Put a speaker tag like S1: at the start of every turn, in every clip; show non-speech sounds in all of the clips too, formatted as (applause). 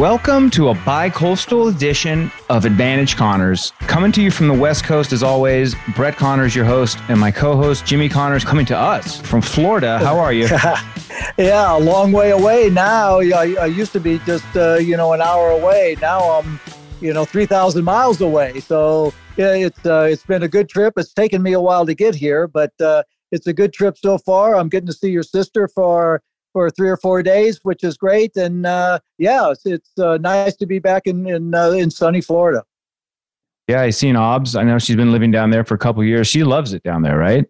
S1: Welcome to a bi-coastal edition of Advantage Connors. Coming to you from the West Coast as always, Brett Connors, your host, and my co-host Jimmy Connors coming to us from Florida. How are you? (laughs)
S2: yeah, a long way away now. I, I used to be just uh, you know an hour away. Now I'm you know three thousand miles away. So yeah, it's uh, it's been a good trip. It's taken me a while to get here, but uh, it's a good trip so far. I'm getting to see your sister for for three or four days, which is great. And uh, yeah, it's, it's uh, nice to be back in in, uh, in sunny Florida.
S1: Yeah, I seen Obs. I know she's been living down there for a couple years. She loves it down there, right?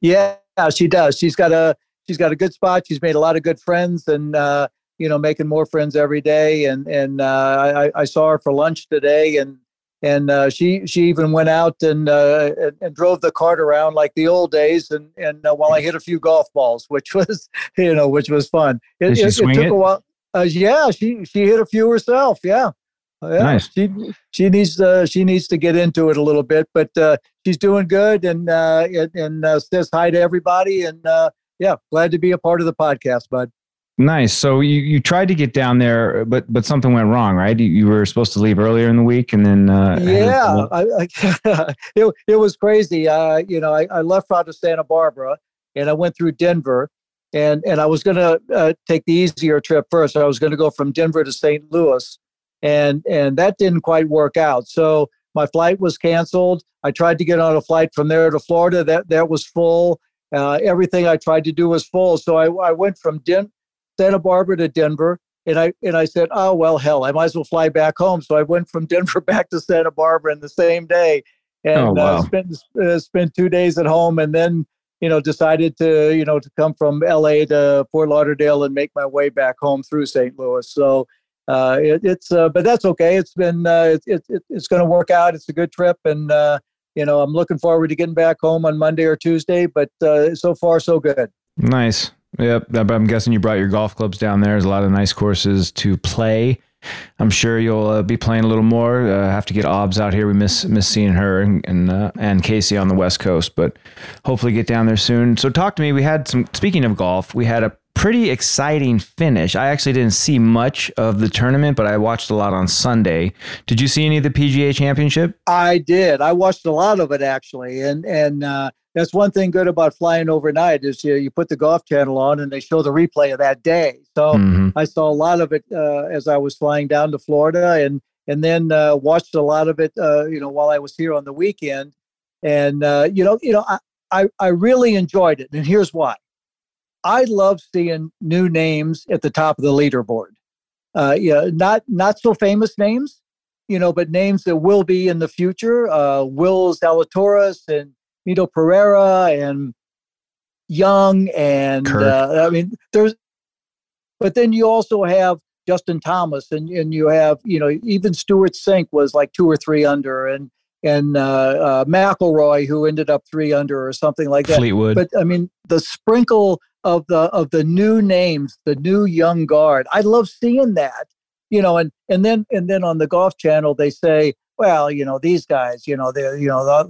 S2: Yeah, she does. She's got a she's got a good spot. She's made a lot of good friends, and uh, you know, making more friends every day. And and uh, I, I saw her for lunch today, and and uh, she she even went out and, uh, and, drove the cart around like the old days. And and uh, while I hit a few golf balls, which (laughs) was you know which was fun. It,
S1: Did she
S2: it, it
S1: swing
S2: took
S1: it?
S2: a while. Uh, yeah, she she hit a few herself. Yeah. Yeah,
S1: Nice.
S2: she she needs to she needs to get into it a little bit, but uh, she's doing good and uh, and, and uh, says hi to everybody and uh, yeah, glad to be a part of the podcast, bud.
S1: Nice. So you, you tried to get down there, but but something went wrong, right? You, you were supposed to leave earlier in the week, and then uh,
S2: yeah, I, I, (laughs) it it was crazy. Uh, you know, I, I left out of Santa Barbara and I went through Denver, and and I was going to uh, take the easier trip first. I was going to go from Denver to St. Louis, and and that didn't quite work out. So my flight was canceled. I tried to get on a flight from there to Florida. That that was full. Uh, everything I tried to do was full. So I, I went from Den- Santa Barbara to Denver, and I and I said, oh well, hell, I might as well fly back home. So I went from (laughs) Denver back to Santa Barbara in the same day, and
S1: Oh, wow.
S2: uh, spent uh, spent two days at home, and then you know decided to you know to come from L.A. to Fort Lauderdale and make my way back home through St. Louis. So. Uh, it, it's uh, but that's okay. It's been uh, it, it, it's going to work out. It's a good trip, and uh, you know I'm looking forward to getting back home on Monday or Tuesday. But uh, so far so good.
S1: Nice. Yep. I'm guessing you brought your golf clubs down there. There's a lot of nice courses to play. I'm sure you'll uh, be playing a little more. Uh, have to get Obs out here. We miss miss seeing her and and, uh, and Casey on the West Coast, but hopefully get down there soon. So talk to me. We had some. Speaking of golf, we had a pretty exciting finish. I actually didn't see much of the tournament, but I watched a lot on Sunday. Did you see any of the PGA Championship?
S2: I did. I watched a lot of it actually, and and uh, that's one thing good about flying overnight is you you put the golf channel on and they show the replay of that day. So
S1: Mhm.
S2: I saw a lot of it uh, as I was flying down to Florida, and and then uh, watched a lot of it, uh, you know, while I was here on the weekend. And uh, you know, you know, I, I I really enjoyed it, and here's why. I love seeing new names at the top of the leaderboard. Uh, yeah, not not so famous names, you know, but names that will be in the future. Uh, Will Zalatoris and Mito Pereira and Young and uh, I mean, there's. But then you also have Justin Thomas, and and you have you know even Stewart Cink was like two or three under, and and uh, uh, McIlroy who ended up three under or something like that.
S1: Fleetwood.
S2: But I mean, the sprinkle of the of the new names, the new young guard. I love seeing that. You know, and and then and then on the golf channel they say, well, you know, these guys, you know, they you know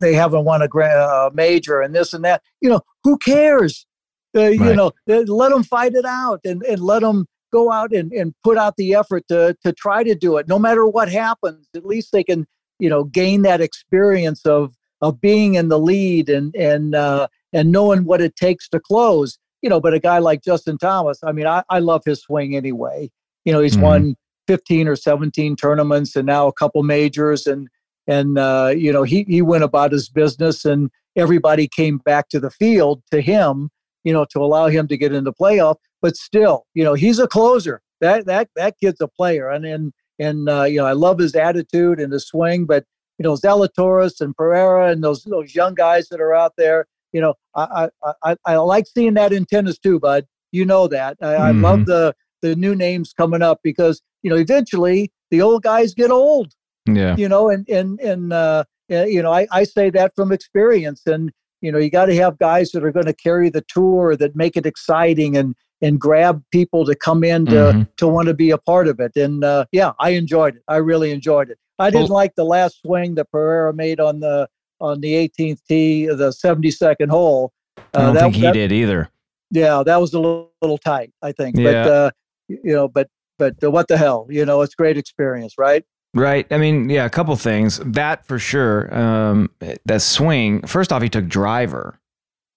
S2: they haven't won a grand, major and this and that. You know, who cares? Uh, right. You know, let them fight it out and and let them go out and, and put out the effort to to try to do it no matter what happens at least they can you know gain that experience of of being in the lead and and uh, and knowing what it takes to close you know but a guy like justin thomas i mean i, I love his swing anyway you know he's mm-hmm. won 15 or 17 tournaments and now a couple majors and and uh, you know he he went about his business and everybody came back to the field to him you know to allow him to get into the playoff but still, you know, he's a closer. That that that kid's a player, and and and uh, you know, I love his attitude and his swing. But you know, Zalatoris and Pereira and those those young guys that are out there, you know, I I I, I like seeing that in tennis too, bud. You know that. I, mm-hmm. I love mm-hmm. the the new names coming up because you know eventually the old guys get old.
S1: Yeah.
S2: You know, and and and uh, you know, I I say that from experience, and you know, you got to have guys that are going to carry the tour that make it exciting and and grab people to come in to mm-hmm. to want to be a part of it. And uh, yeah, I enjoyed it. I really enjoyed it. I didn't well, like the last swing that Pereira made on the on the 18th tee, the 72nd hole.
S1: Uh, I don't that, think he that, did either.
S2: Yeah, that was a little, little tight, I think. Yeah. But uh, you know, but but uh, what the hell? You know, it's great experience, right?
S1: Right. I mean, yeah, a couple things. That for sure. Um, that swing. First off, he took driver.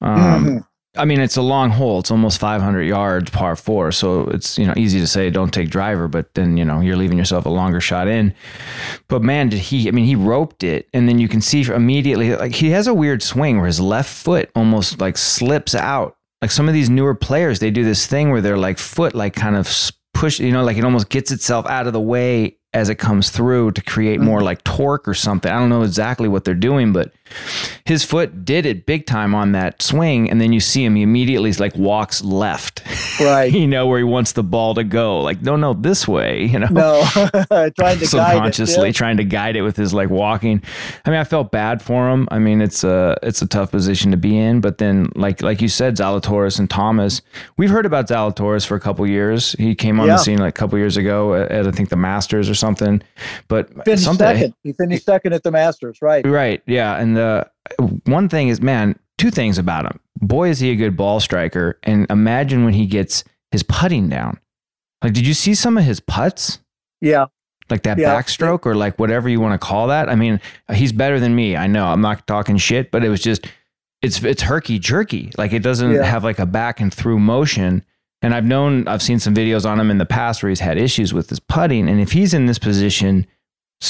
S1: Um, mm-hmm. I mean, it's a long hole. It's almost 500 yards, par four. So it's you know easy to say don't take driver, but then you know you're leaving yourself a longer shot in. But man, did he? I mean, he roped it, and then you can see immediately like he has a weird swing where his left foot almost like slips out. Like some of these newer players, they do this thing where their like foot like kind of push, you know, like it almost gets itself out of the way as it comes through to create more mm-hmm. like torque or something. I don't know exactly what they're doing, but his foot did it big time on that swing. And then you see him, he immediately like walks left.
S2: Right. (laughs)
S1: you know, where he wants the ball to go. Like, no, no, this way, you know?
S2: No, (laughs) trying to
S1: subconsciously trying to guide it with his like walking. I mean, I felt bad for him. I mean, it's a, it's a tough position to be in, but then like, like you said, Zalatoris and Thomas, we've heard about Zalatoris for a couple years. He came on yeah. the scene like a couple years ago at, at, I think the Masters or something, but
S2: finished
S1: something,
S2: second. He finished second at the Masters. Right.
S1: Right. Yeah. And uh, one thing is, man, two things about him. Boy, is he a good ball striker. And imagine when he gets his putting down. Like, did you see some of his putts?
S2: Yeah.
S1: Like that yeah. backstroke or like whatever you want to call that. I mean, he's better than me. I know. I'm not talking shit, but it was just, it's it's herky jerky. Like it doesn't yeah. have like a back and through motion. And I've known, I've seen some videos on him in the past where he's had issues with his putting. And if he's in this position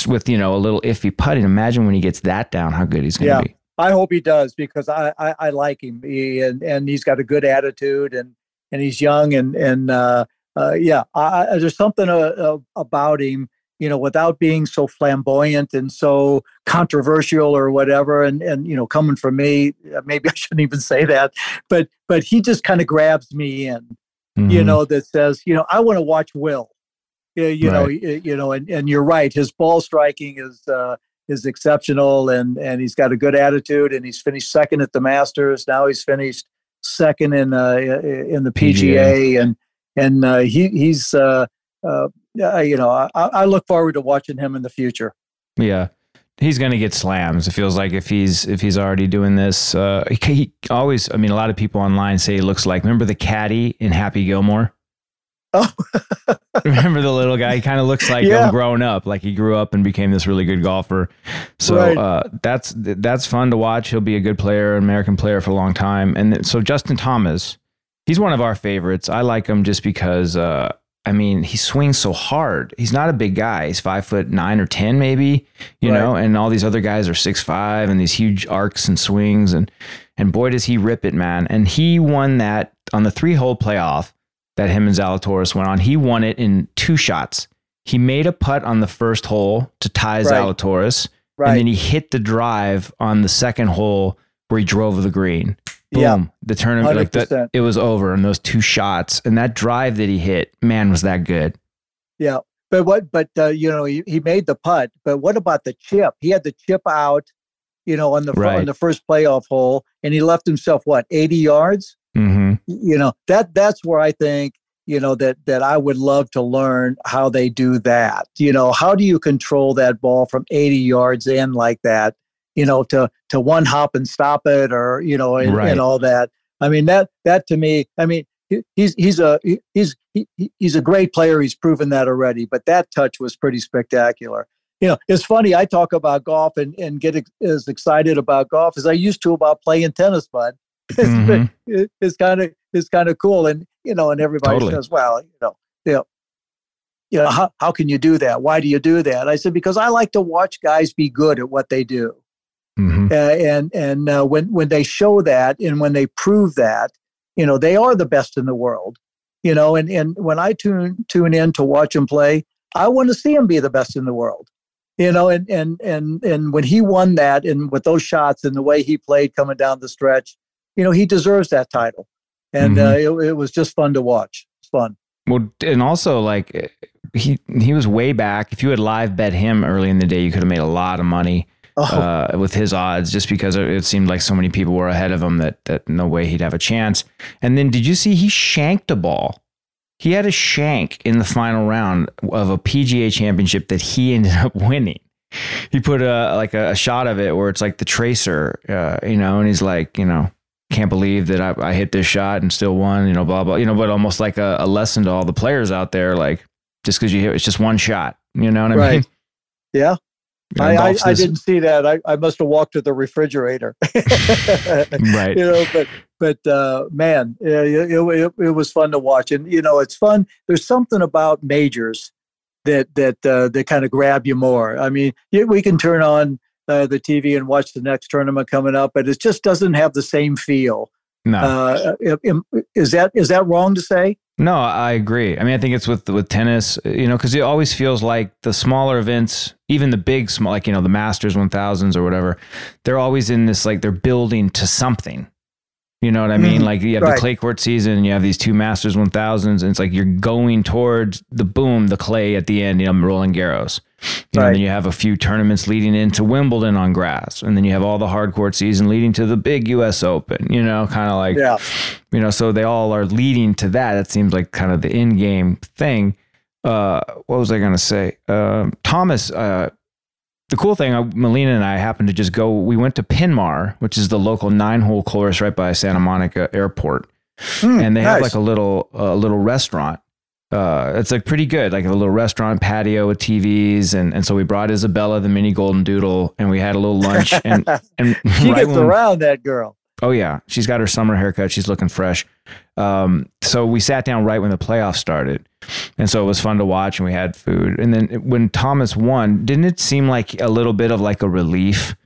S1: with, you know, a little iffy putting, imagine when he gets that down, how good he's going to yeah. be.
S2: I hope he does because I, I, I like him he, and and he's got a good attitude and and he's young and and uh, uh, yeah I, I, there's something uh, uh, about him you know without being so flamboyant and so controversial or whatever and and you know coming from me uh, maybe (laughs) I shouldn't even say that but but he just kind of grabs me in mm-hmm. you know that says you know I want to watch Will you, you right. know you know and and you're right his ball striking is uh, is exceptional and and he's got a good attitude and he's finished second at the Masters. Now he's finished second in uh, in the PGA, PGA. and and uh, he he's uh, uh, you know I, I look forward to watching him in the future.
S1: Yeah. He's going to get slams. It feels like if he's if he's already doing this, uh, he, he always. I mean, a lot of people online say he looks like. Remember the caddy in Happy Gilmore?
S2: Oh, (laughs)
S1: remember the little guy? He kind of looks like yeah. him grown up, like he grew up and became this really good golfer. So right. uh, that's that's fun to watch. He'll be a good player, an American player for a long time. And so Justin Thomas, he's one of our favorites. I like him just because. Uh, I mean, he swings so hard. He's not a big guy. He's five foot nine or ten, maybe. You right. know, and all these other guys are six five and these huge arcs and swings and and boy does he rip it, man. And he won that on the three hole playoff that him and Zalatoris went on. He won it in two shots. He made a putt on the first hole to tie right. Zalatoris, right. and then he hit the drive on the second hole where he drove the green. Boom! Yeah. The tournament, 100%. like that, it was over and those two shots, and that drive that he hit, man, was that good.
S2: Yeah, but what? But uh, you know, he, he made the putt. But what about the chip? He had the chip out, you know, on the right. on the first playoff hole, and he left himself what eighty yards.
S1: Mm-hmm
S2: you know that that's where I think you know that that I would love to learn how they do that. You know, how do you control that ball from 80 yards in like that? You know, to to one hop and stop it, or you know, and,
S1: Right.
S2: and all that. I mean, that that to me, I mean, he's he's a he's he, he- he's a great player. He's proven that already. But that touch was pretty spectacular. You know, it's funny. I talk about golf and and get ex- as excited about golf as I used to about playing tennis, bud.
S1: Mhm. (laughs)
S2: it's kind of it's kind of cool and you know and everybody
S1: Totally.
S2: says well you know you know, you know how, how can you do that why do you do that i said because i like to watch guys be good at what they do
S1: Mhm.
S2: uh, and and uh, when when they show that and when they prove that you know they are the best in the world you know and and when i tune tune in to watch him play i want to see him be the best in the world you know and and and and when he won that and with those shots and the way he played coming down the stretch you know he deserves that title. And uh, it, it was just fun to watch. It's fun.
S1: Well, and also like eh, he he was way back. If you had live bet him early in the day, you could have made a lot of money
S2: oh
S1: uh, with his odds, just because it- seemed like so many people were ahead of him that that no way he'd have a chance. And then did you see he shanked a ball? He had a shank in the final round of a PGA championship that he (laughs) ended up winning. He put a like a, a shot of it where it's like the tracer, uh, you know, and he's like, you know, can't believe that I, I hit this shot and still won, you know, blah blah, you know, but almost like a, a lesson to all the players out there, like just because you hit, it's just one shot, you know what I mean?
S2: Right. yeah
S1: You know,
S2: I, I, I didn't see that. I, I must have walked to the refrigerator. (laughs)
S1: Right.
S2: you know but but uh man yeah, it, it, it was fun to watch. And you know it's fun. There's something about majors that that uh, that kind of grab you more. I mean we can turn on uh, the tv and watch the next tournament coming up but it just doesn't have the same feel
S1: No,
S2: uh, is that is that wrong to say
S1: no, I agree. I mean, I think it's with with tennis, you know, because it always feels like the smaller events, even the big small, like you know, the Masters one thousands or whatever, they're always in this like they're building to something. You know what I mean?
S2: Mhm.
S1: Like you have
S2: Right.
S1: the clay court season, and you have these two Masters one thousands, and it's like you're going towards the boom, the clay at the end. You know, Roland Garros. You know,
S2: Right.
S1: then you have a few tournaments leading into Wimbledon on grass, and then you have all the hard court season leading to the big U.S. Open. You know, kind of like
S2: yeah
S1: you know so they all are leading to that that seems like kind of the in game thing uh what was i going to say um thomas uh the cool thing uh, melina and i happened to just go we went to Penmar which is the local nine hole course right by santa monica airport
S2: Hmm,
S1: and they have like a little a little restaurant uh, it's like pretty good, like a little restaurant patio with TVs, and, and so we brought Isabella the mini golden doodle, and we had a little lunch, (laughs) and and
S2: she
S1: right
S2: gets
S1: when-
S2: around that girl
S1: Oh yeah, she's got her summer haircut. She's looking fresh. Um, so we sat down right when the playoffs started, and so it was fun to watch. And we had food. And then when Thomas won, didn't it seem like a little bit of like a relief?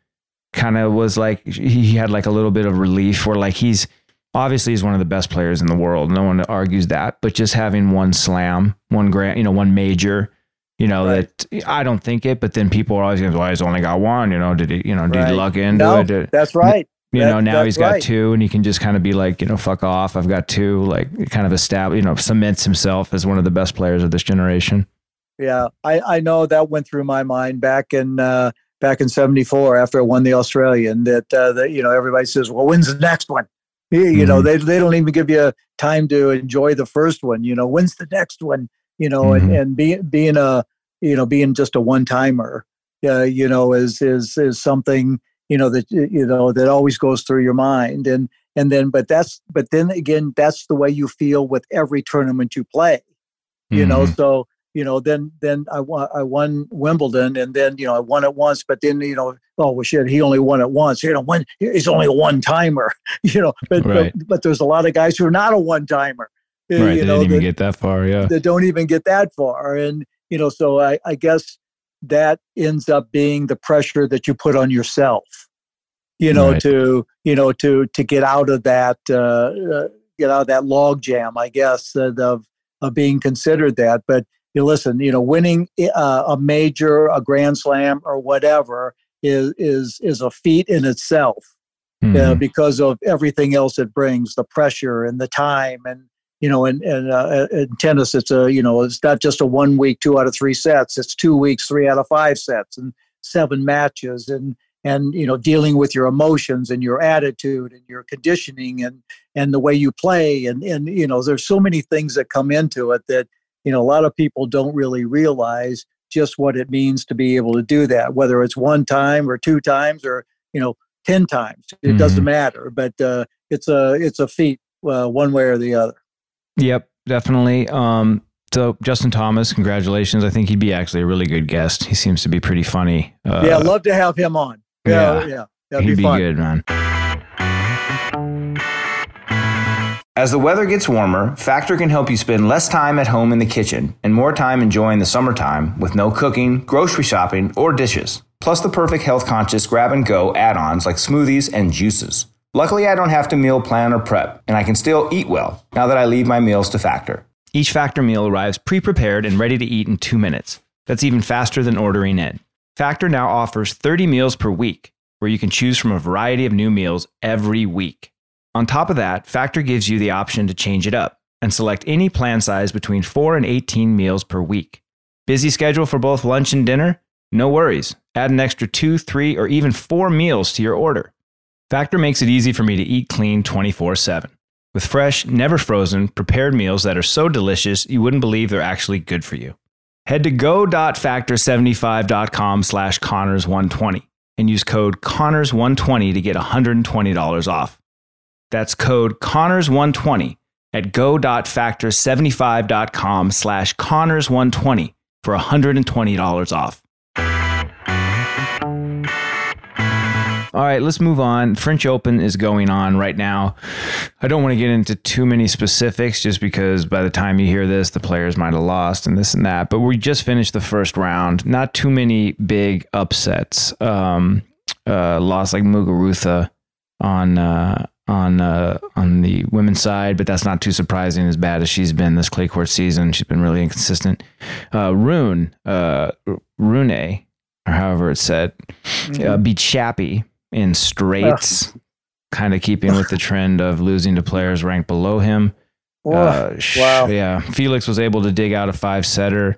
S1: Kind of was like he had like a little bit of relief, where like he's obviously he's one of the best players in the world. No one argues that. But just having one slam, one grand, you know, one major. You know
S2: Right.
S1: that I don't think it, but then people are always going, "Why he's only got one?" You know, did he? You know, did
S2: Right.
S1: he luck into
S2: no
S1: it? Did-
S2: that's right
S1: you
S2: That-
S1: know, now he's got
S2: right.
S1: two, and he can just kind of be like, you know, fuck off. I've got two. Like, kind of establish, you know, cements himself as one of the best players of this generation.
S2: Yeah, I, I know that went through my mind back in uh, back in '74 after I won the Australian. That uh, that you know everybody says, "Well, when's the next one?" You, you know, they they don't even give you time to enjoy the first one. You know, when's the next one? You know, and
S1: Mhm.
S2: and being being a you know being just a one timer, uh, you know, is is is something you know that you know that always goes through your mind and and then but that's but then again that's the way you feel with every tournament you play you know
S1: Mhm.
S2: so you know then then i won i won wimbledon and then you know i won it once but then you know oh well shit he only won it once you know when he's only a one timer (laughs) you know but,
S1: Right.
S2: but but there's a lot of guys who are not a one timer
S1: right.
S2: you
S1: They
S2: know
S1: didn't even
S2: that,
S1: get that far. Yeah.
S2: they don't even get that far and you know so i i guess that ends up being the pressure that you put on yourself you know
S1: Right.
S2: to you know to to get out of that uh, uh get out of that log jam i guess uh, of of being considered that but you listen you know winning uh, a major a grand slam or whatever is is is a feat in itself uh,
S1: Mhm.
S2: because of everything else it brings the pressure and the time and you know and and uh, in tennis it's a you know it's not just a one week two out of three sets it's two weeks three out of five sets and seven matches and and you know dealing with your emotions and your attitude and your conditioning and and the way you play and and you know there's so many things that come into it that you know a lot of people don't really realize just what it means to be able to do that whether it's one time or two times or you know 10 times it mm-hmm. doesn't matter but uh, it's a it's a feat uh, one way or the other
S1: yep definitely um so Justin Thomas, congratulations. I think he'd be actually a really good guest. He seems to be pretty funny.
S2: Uh, yeah, I'd love to have him on. Yeah, yeah,
S1: yeah he'd be, be good, man.
S3: As the weather gets warmer, Factor can help you spend less time at home in the kitchen and more time enjoying the summertime with no cooking, grocery shopping, or dishes. Plus the perfect health conscious grab and go add ons like smoothies and juices. Luckily, I don't have to meal plan or prep, and I can still eat well now that I leave my meals to Factor.
S1: Each Factor meal arrives pre prepared and ready to eat in two minutes. That's even faster than ordering in. Factor now offers 30 meals per week, where you can choose from a variety of new meals every week. On top of that, Factor gives you the option to change it up and select any plan size between 4 and 18 meals per week. Busy schedule for both lunch and dinner? No worries. Add an extra 2, 3, or even 4 meals to your order. Factor makes it easy for me to eat clean 24 7 with fresh, never frozen, prepared meals that are so delicious you wouldn't believe they're actually good for you. Head to go.factor75.com slash Connors120 and use code Connors120 to get $120 off. That's code Connors120 at go.factor75.com slash Connors120 for $120 off. All right, let's move on. French Open is going on right now. I don't want to get into too many specifics just because by the time you hear this, the players might have lost and this and that. But we just finished the first round. Not too many big upsets. Um, uh, lost like Muguruza on uh, on uh, on the women's side, but that's not too surprising. As bad as she's been this clay court season, she's been really inconsistent. Uh, Rune, uh, Rune, or however it's said, mm-hmm. uh, beat Shappy in straights, kind of keeping with the (laughs) trend of losing to players ranked below him.
S2: Uh, wow.
S1: Yeah. Felix was able to dig out a five setter.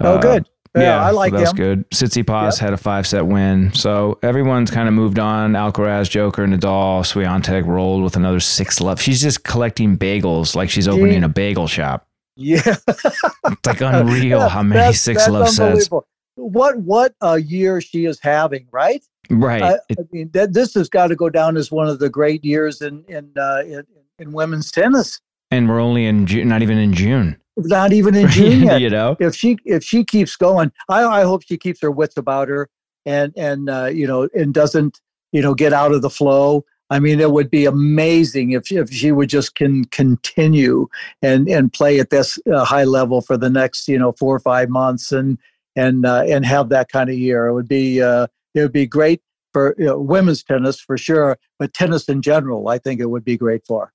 S2: Oh, uh, good. Yeah, yeah, I like
S1: so that's him. good. Tsitsipas yep. had a five set win. So everyone's kind of moved on. Alcaraz, Joker, Nadal, Swiatek rolled with another six left. She's just collecting bagels like she's opening a bagel shop.
S2: Yeah.
S1: it's like (laughs) unreal how many that's, six that's love sets.
S2: What what a year she is having, right?
S1: Right. I,
S2: I mean, that, this has got to go down as one of the great years in in, uh, in, in women's tennis.
S1: And we're only in June, not even in June.
S2: Not even in (laughs) June yet.
S1: you know,
S2: if she if she keeps going, I I hope she keeps her wits about her and and uh, you know and doesn't you know get out of the flow. I mean, it would be amazing if if she would just can continue and and play at this uh, high level for the next you know four or five months and and uh, and have that kind of year. It would be uh, it would be great for you know, women's tennis for sure, but tennis in general, I think it would be great for.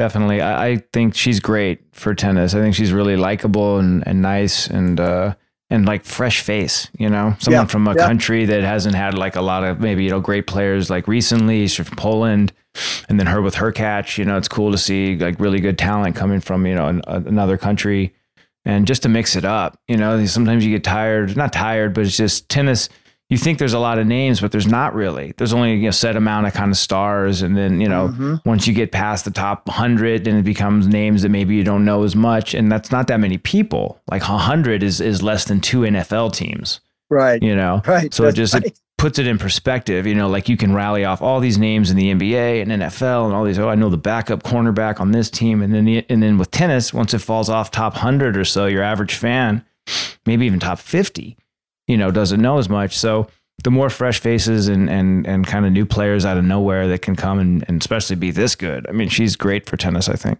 S1: Definitely, I, I think she's great for tennis. I think she's really likable and, and nice and uh, and like fresh face. You know, someone yeah, from a yeah. country that hasn't had like a lot of maybe you know great players like recently. She's from Poland, and then her with her catch, You know, it's cool to see like really good talent coming from you know an, another country and just to mix it up. You know, sometimes you get tired, not tired, but it's just tennis you think there's a lot of names, but there's not really. There's only a set amount of kind of stars, and then you know mm-hmm. once you get past the top hundred, then it becomes names that maybe you don't know as much, and that's not that many people. Like hundred is is less than two NFL teams,
S2: right?
S1: You know,
S2: right.
S1: So it just right. it puts it in perspective. You know, like you can rally off all these names in the NBA and NFL and all these. Oh, I know the backup cornerback on this team, and then the, and then with tennis, once it falls off top hundred or so, your average fan, maybe even top fifty you know, doesn't know as much. So the more fresh faces and and and kind of new players out of nowhere that can come and, and especially be this good. I mean, she's great for tennis, I think.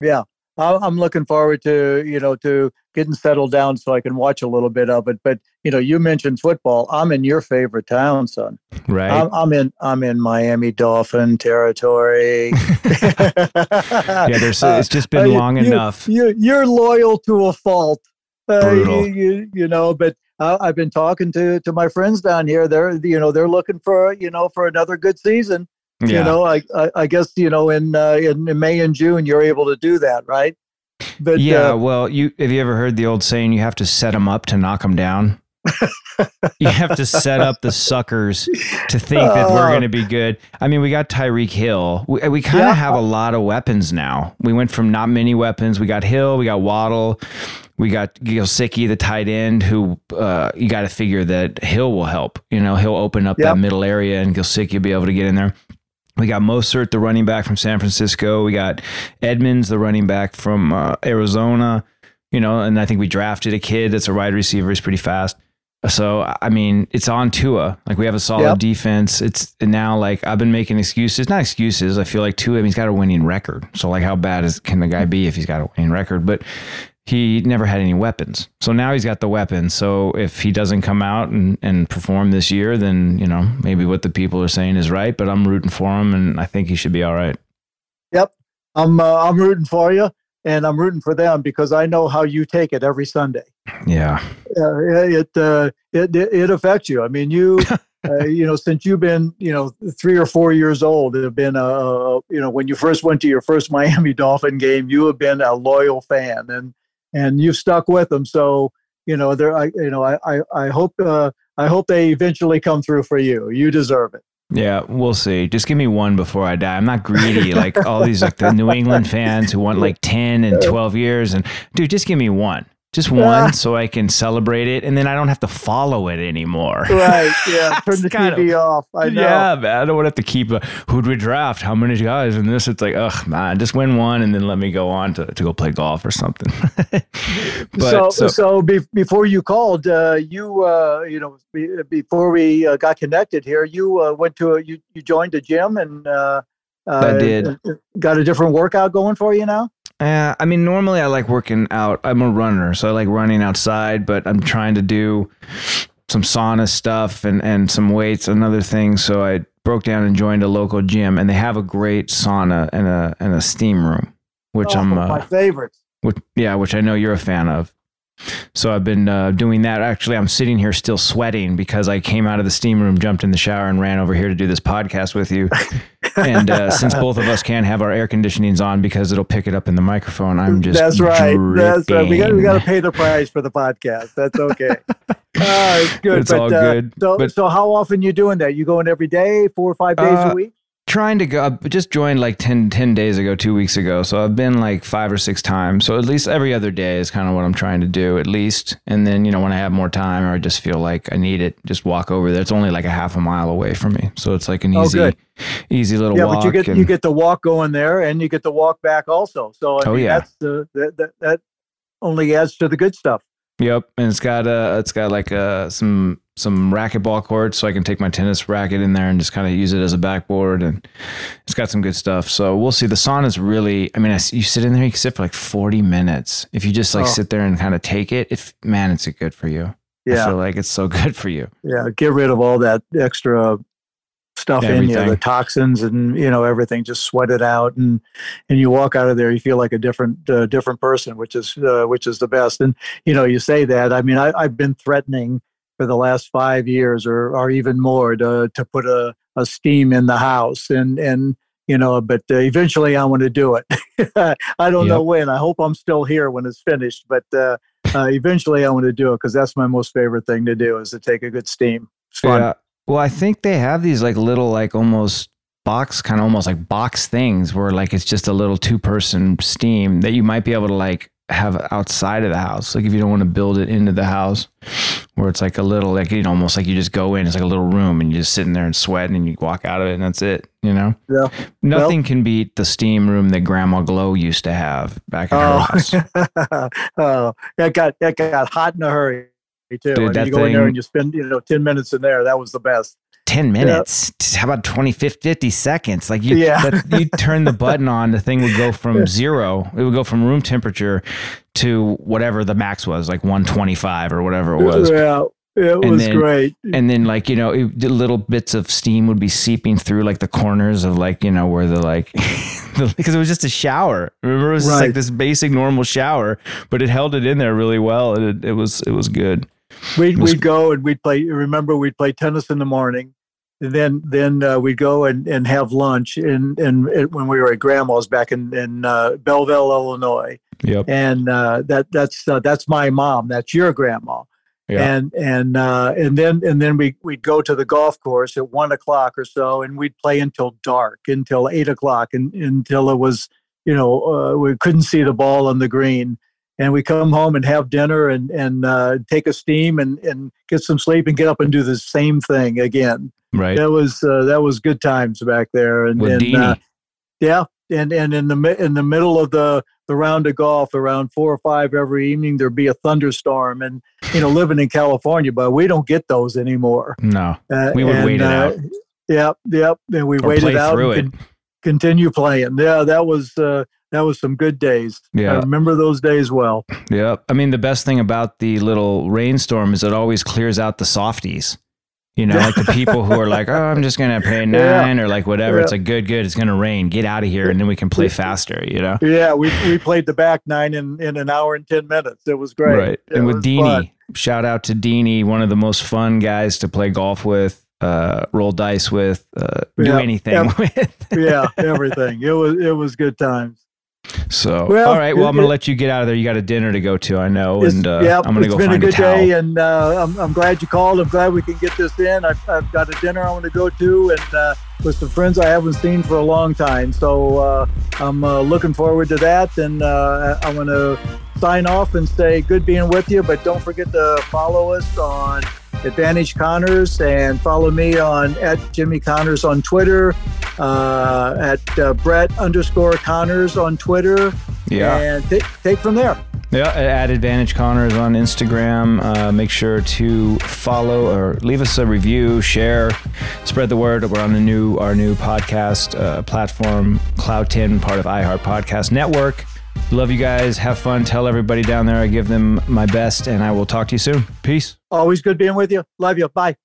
S2: Yeah. I'm looking forward to, you know, to getting settled down so I can watch a little bit of it. But, you know, you mentioned football. I'm in your favorite town, son.
S1: Right.
S2: I'm, I'm in I'm in Miami Dolphin territory. (laughs) (laughs)
S1: yeah, there's it's just been uh, long
S2: you,
S1: enough.
S2: You, you're loyal to a fault.
S1: Uh, Brutal.
S2: You, you, you know, but uh, I've been talking to to my friends down here. They're you know they're looking for you know for another good season. Yeah. You know, I, I, I guess you know in, uh, in in May and June you're able to do that, right?
S1: But yeah, uh, well, you have you ever heard the old saying you have to set them up to knock them down? (laughs) you have to set up the suckers to think that we're going to be good. I mean, we got Tyreek Hill. We, we kind of
S2: Yeah.
S1: have a lot of weapons now. We went from not many weapons. We got Hill, we got Waddle, we got Gesicki, the tight end, who uh, you got to figure that Hill will help. You know, he'll open up
S2: Yep.
S1: that middle area and Gesicki will be able to get in there. We got Mostert, the running back from San Francisco. We got Edmonds, the running back from uh, Arizona. You know, and I think we drafted a kid that's a wide receiver. He's pretty fast. So I mean, it's on Tua. Like we have a solid
S2: Yep.
S1: defense. It's and now like I've been making excuses, not excuses. I feel like Tua. I mean, he's got a winning record. So like, how bad is can the guy be if he's got a winning record? But he never had any weapons. So now he's got the weapons. So if he doesn't come out and, and perform this year, then you know maybe what the people are saying is right. But I'm rooting for him, and I think he should be all right.
S2: Yep. I'm uh, I'm rooting for you, and I'm rooting for them because I know how you take it every Sunday.
S1: Yeah.
S2: Uh, it, uh, it it it affects you. I mean, you (laughs) uh, you know since you've been you know three or four years old, have been a- you know when you first went to your first (laughs) Miami Dolphin game, you have been a loyal fan, and and you've stuck with them. So you know there, I you know I I, I hope uh, I hope they eventually come through for you. You deserve it.
S1: Yeah, we'll see. Just give me one before I die. I'm not greedy (laughs) like all these like the New England fans who want like 10 and 12 years and dude, just give me one. Just (laughs) one so I can celebrate it and then I don't have to follow it anymore.
S2: Right? Yeah. (laughs) Turn the
S1: kind of-
S2: TV off. I know.
S1: Yeah, man. I don't want to have to keep a who'd we draft? How many guys? And this, it's like, ugh, man, just win one and then let me go on to, to go play golf or something. (laughs)
S2: so,
S1: but
S2: so, be, before you called, uh, you uh, you know be, before we uh, got connected here, you uh, went to a, you you joined a gym and uh, uh,
S1: did.
S2: uh, got a different workout going for you now.
S1: Uh, I mean, normally I like working out. I'm a runner, so I like running outside, but I'm trying to do some sauna stuff and, and some weights and other things. So I broke down and joined a local gym, and they have a great sauna and a and a steam room, which
S2: Oh,
S1: I'm
S2: my favorite.
S1: which, yeah, which I know you're a fan of. So I've been uh, doing that. Actually, I'm sitting here still sweating because I came out of the steam room, jumped in the shower, and ran over here to do this podcast with you. and uh, since both of us can't have our air conditionings on because it'll pick it up in the microphone, I'm just
S2: That's right. That's right. We got we got to pay the price for the podcast. That's okay. uh, (laughs) it's good.
S1: It's
S2: but,
S1: all
S2: uh,
S1: good,
S2: So,
S1: but-
S2: so how often you doing that? You going every day, four or five days
S1: Uh,
S2: a week?
S1: Trying to go I just joined like 10, 10 days ago two weeks ago so i've been like five or six times so at least every other day is kind of what i'm trying to do at least and then you know when i have more time or i just feel like i need it just walk over there it's only like a half a mile away from me so it's like an
S2: Oh,
S1: easy
S2: good.
S1: easy little
S2: Yeah,
S1: walk
S2: but you get
S1: and-
S2: you get the walk going there, and you get the walk back also. So I
S1: Oh,
S2: mean,
S1: yeah.
S2: that's the that, that that only adds to the good stuff.
S1: Yep, and it's got uh it's got like uh some some racquetball courts, so I can take my tennis racket in there and just kind of use it as a backboard, and it's got some good stuff. So we'll see. The sauna's really, I mean, I you sit in there, you can sit for like forty minutes if you just like
S2: Oh.
S1: sit there and kind of take it. If man, it's good for you. I
S2: Yeah,
S1: feel like it's so (laughs) good for you.
S2: yeah. Get rid of all that extra stuff in you, the toxins and you know everything. Just sweat it out, and and you walk out of there, you feel like a different uh, different person, which is uh, which is the best. And you know, you say that. I mean, I, I've been threatening for the last five years, or or even more, to to put a, a steam in the house, and and you know, but uh, eventually I want to do it. (laughs) I don't know when. I hope I'm still here when it's finished, but uh, uh, eventually I want to do it because that's my most favorite thing to do is to take a good steam. It's fun.
S1: Yeah. Well, I think they have these like little like almost box kind of almost like box things where like it's just a little two person steam that you might be able to like have outside of the house. Like if you don't want to build it into the house where it's like a little like you know almost like you just go in, it's like a little room and you just sit in there and sweat and you walk out of it and that's it, you know?
S2: Yeah.
S1: Nothing can beat the steam room that Grandma Glow used to have back in her oh. house.
S2: Oh, (laughs) oh, that got that got hot in a hurry too.
S1: Dude,
S2: I mean, you go in there and you spend you know ten minutes in there. That was the best.
S1: 10 minutes. How about 20, 50, 50 seconds? Like you,
S2: Yeah.
S1: that- you turn the button on, the thing would go from (laughs) zero. It would go from room temperature to whatever the max was, like 125 or whatever it was.
S2: Yeah, it
S1: And
S2: was
S1: then-
S2: great.
S1: And then like, you know, it, little bits of steam would be seeping through like the corners of like, you know, where the like, (laughs) because it was just a shower. Remember, it was just like this basic normal shower, but it held it in there really well. And it, it was, it was good.
S2: We'd
S1: was-
S2: we'd go and we'd play. Remember, we'd play tennis in the morning. And then then uh, we'd go and, and have lunch and and when we were at grandma's back in in uh, Belleville, Illinois.
S1: Yep.
S2: And uh, that that's uh, that's my mom. That's your grandma.
S1: Yeah.
S2: and and uh, and then and then we we'd go to the golf course at one o'clock or so, and we'd play until dark, until eight o'clock, and until it was you know uh, we couldn't see the ball on the green, and we come home and have dinner and and uh, take a steam and and get some sleep and get up and do the same thing again.
S1: right.
S2: That was uh, that was good times back there, and,
S1: With
S2: and uh, yeah, and and in the in the middle of the the round of golf, around four or five every evening, there'd be a thunderstorm, and you know, living in California, but we don't get those anymore.
S1: no.
S2: Uh,
S1: We would
S2: and,
S1: wait it
S2: uh,
S1: out.
S2: Yep, yep. And we
S1: Or
S2: waited out and con- continue playing. Yeah, that was uh, that was some good days.
S1: Yeah.
S2: I remember those days well.
S1: Yeah. I mean, the best thing about the little rainstorm is it always clears out the softies. You know, like the (laughs) people who are like, oh, I'm just going to play
S2: Yeah.
S1: nine or like whatever. It's
S2: Yeah.
S1: like, good, good. It's going to rain. Get out of here. And then we can play faster, you know?
S2: Yeah, we we played the back nine in, in an hour and ten minutes. It was great.
S1: Right.
S2: It
S1: and with Deanie,
S2: fun.
S1: shout out to Deanie, one of the most fun guys to play golf with, uh, roll dice with, uh, do anything
S2: Yeah. (laughs)
S1: with.
S2: yeah, everything. It was it was good times.
S1: So,
S2: Well,
S1: all right. Well,
S2: it-
S1: I'm going to let you get out of there. You got a dinner to go to, I know. And uh,
S2: yeah,
S1: I'm going to go
S2: been
S1: find
S2: a
S1: a,
S2: good day, and uh, I'm, I'm glad you called. I'm glad we can get this in. I've, I've got a dinner I want to go to, and uh, with some friends I haven't seen for a long time. So uh, I'm uh, looking forward to that, and uh, I'm going to sign off and say good being with you. But don't forget to follow us on Advantage Connors and follow me on at Jimmy Connors on Twitter, uh, at uh, Brett underscore Connors on Twitter,
S1: Yeah.
S2: and take take from there.
S1: Yeah, at Advantage Connors on Instagram. Uh, make sure to follow or leave us a review, share, spread the word. We're on a new our new podcast uh, platform, Cloud10, part of iHeart Podcast Network. Love you guys. Have fun. Tell everybody down there I give them my best, and I will talk to you soon. Peace.
S2: Always good being with you. Love you. Bye.